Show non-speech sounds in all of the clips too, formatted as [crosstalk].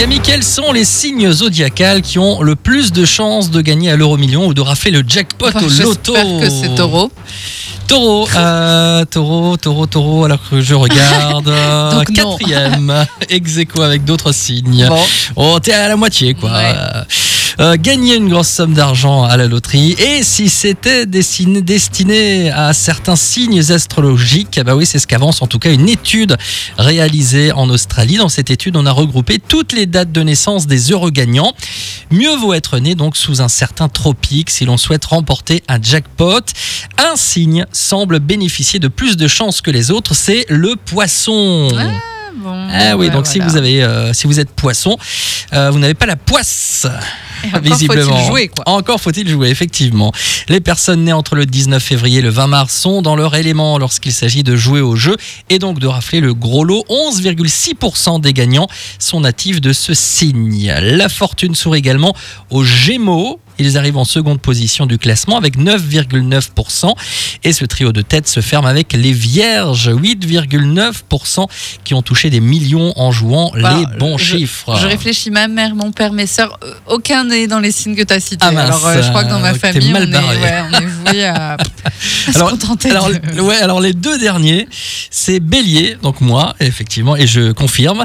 Camille, quels sont les signes zodiacales qui ont le plus de chances de gagner à l'euro million ou de rafler le jackpot Enfin, au loto J'espère que c'est taureau. Taureau, [laughs] euh, taureau, taureau, taureau, alors que je regarde. [laughs] euh, Donc quatrième, [laughs] ex avec d'autres signes. Bon. Oh, t'es à la moitié, quoi. Ouais. Euh, gagner une grosse somme d'argent à la loterie. Et si c'était destiné, destiné à certains signes astrologiques, ah bah oui, c'est ce qu'avance en tout cas une étude réalisée en Australie. Dans cette étude, on a regroupé toutes les dates de naissance des heureux gagnants. Mieux vaut être né donc sous un certain tropique si l'on souhaite remporter un jackpot. Un signe semble bénéficier de plus de chances que les autres, c'est le poisson. Ah, bon, Ah oui, ouais, donc si vous avez, euh, si vous êtes poisson, euh, vous n'avez pas la poisse. Encore visiblement. faut-il jouer, quoi. Encore faut-il jouer, effectivement. Les personnes nées entre le 19 février et le 20 mars sont dans leur élément lorsqu'il s'agit de jouer au jeu et donc de rafler le gros lot. 11,6% des gagnants sont natifs de ce signe. La fortune sourit également aux Gémeaux. Ils arrivent en seconde position du classement avec 9,9%. Et ce trio de tête se ferme avec les Vierges, 8,9% qui ont touché des millions en jouant Bah, les bons je- chiffres. Je réfléchis, ma mère, mon père, mes sœurs, euh, aucun n'est dans les signes que tu as cités. Ah mince, alors, euh, je crois que dans ma euh, famille, on est, ouais, on est voué à, [laughs] à Alors- se contenter Alors, de... ouais, alors les deux derniers, c'est Bélier, donc moi, effectivement, et je confirme,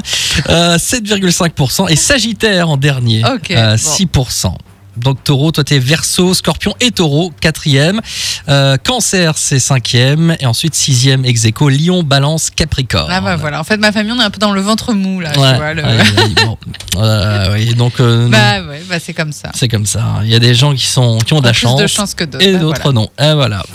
euh, 7,5%, et Sagittaire en dernier, Ok, euh, bon. 6%. Donc taureau, toi t'es verso, scorpion et taureau, quatrième. Euh, cancer, c'est cinquième. Et ensuite sixième ex aequo, lion, balance, capricorne. Ah bah voilà, en fait ma famille on est un peu dans le ventre mou là, tu Ouais, vois. le- ouais, bon. [laughs] Euh, oui, donc euh, Bah ouais, bah c'est comme ça. c'est comme ça. Il y a des gens qui, sont, qui ont de la Plus chance, de chance que d'autres. et bah d'autres voilà. non. Et voilà. [laughs]